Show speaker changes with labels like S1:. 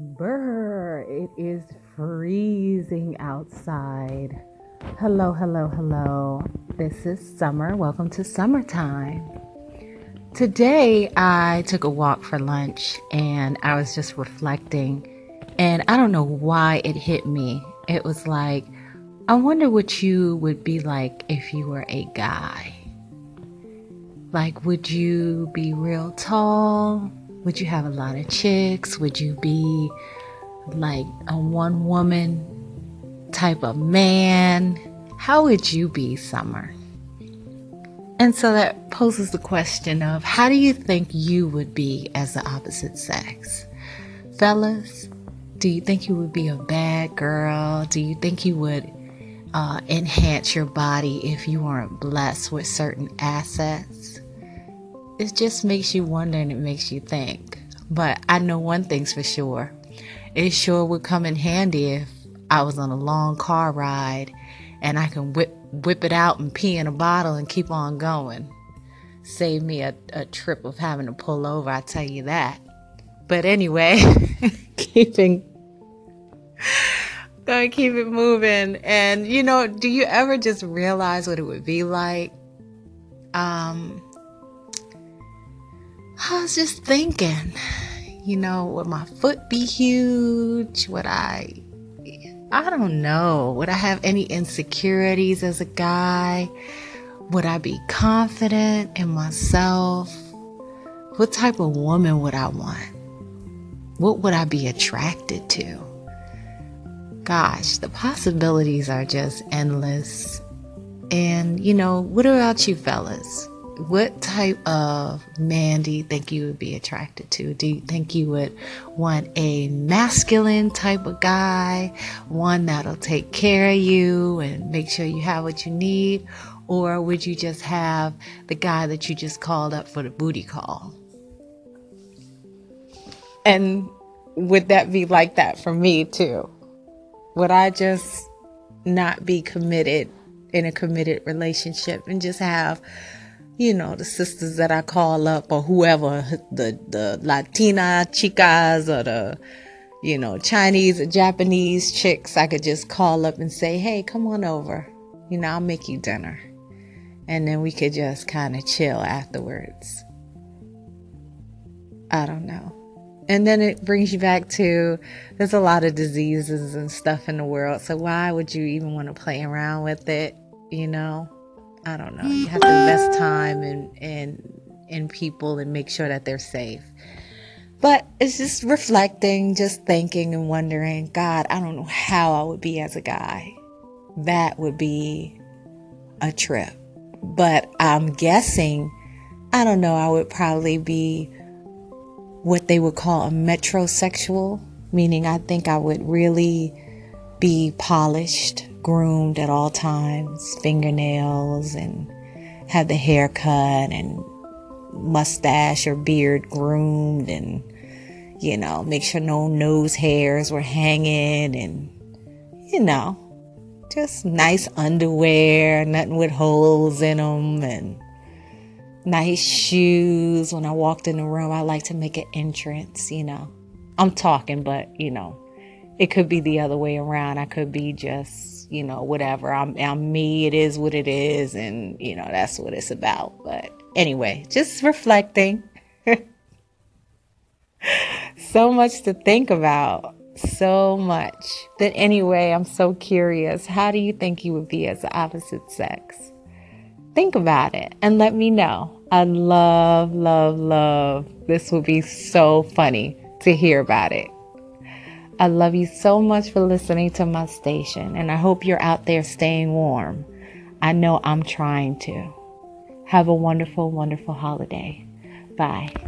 S1: Brr, it is freezing outside. Hello, hello, hello. This is summer. Welcome to summertime. Today I took a walk for lunch and I was just reflecting, and I don't know why it hit me. It was like, I wonder what you would be like if you were a guy. Like, would you be real tall? Would you have a lot of chicks? Would you be like a one woman type of man? How would you be, Summer? And so that poses the question of how do you think you would be as the opposite sex? Fellas, do you think you would be a bad girl? Do you think you would uh, enhance your body if you weren't blessed with certain assets? It just makes you wonder and it makes you think. But I know one thing's for sure. It sure would come in handy if I was on a long car ride and I can whip whip it out and pee in a bottle and keep on going. Save me a, a trip of having to pull over, I tell you that. But anyway, keeping gonna keep it moving. And you know, do you ever just realize what it would be like? Um I was just thinking, you know, would my foot be huge? Would I I don't know. Would I have any insecurities as a guy? Would I be confident in myself? What type of woman would I want? What would I be attracted to? Gosh, the possibilities are just endless. And, you know, what about you fellas? What type of man do you think you would be attracted to? Do you think you would want a masculine type of guy, one that'll take care of you and make sure you have what you need? Or would you just have the guy that you just called up for the booty call? And would that be like that for me too? Would I just not be committed in a committed relationship and just have you know, the sisters that I call up or whoever, the, the Latina chicas or the, you know, Chinese or Japanese chicks, I could just call up and say, hey, come on over. You know, I'll make you dinner. And then we could just kind of chill afterwards. I don't know. And then it brings you back to there's a lot of diseases and stuff in the world. So why would you even want to play around with it? You know? I don't know. You have to invest time in in in people and make sure that they're safe. But it's just reflecting, just thinking and wondering, God, I don't know how I would be as a guy. That would be a trip. But I'm guessing, I don't know, I would probably be what they would call a metrosexual, meaning I think I would really be polished groomed at all times, fingernails, and have the hair cut and mustache or beard groomed, and you know, make sure no nose hairs were hanging, and you know, just nice underwear, nothing with holes in them, and nice shoes. When I walked in the room, I like to make an entrance, you know. I'm talking, but you know, it could be the other way around. I could be just you know, whatever. I'm, I'm me. It is what it is. And, you know, that's what it's about. But anyway, just reflecting. so much to think about. So much. But anyway, I'm so curious. How do you think you would be as the opposite sex? Think about it and let me know. I love, love, love. This would be so funny to hear about it. I love you so much for listening to my station, and I hope you're out there staying warm. I know I'm trying to. Have a wonderful, wonderful holiday. Bye.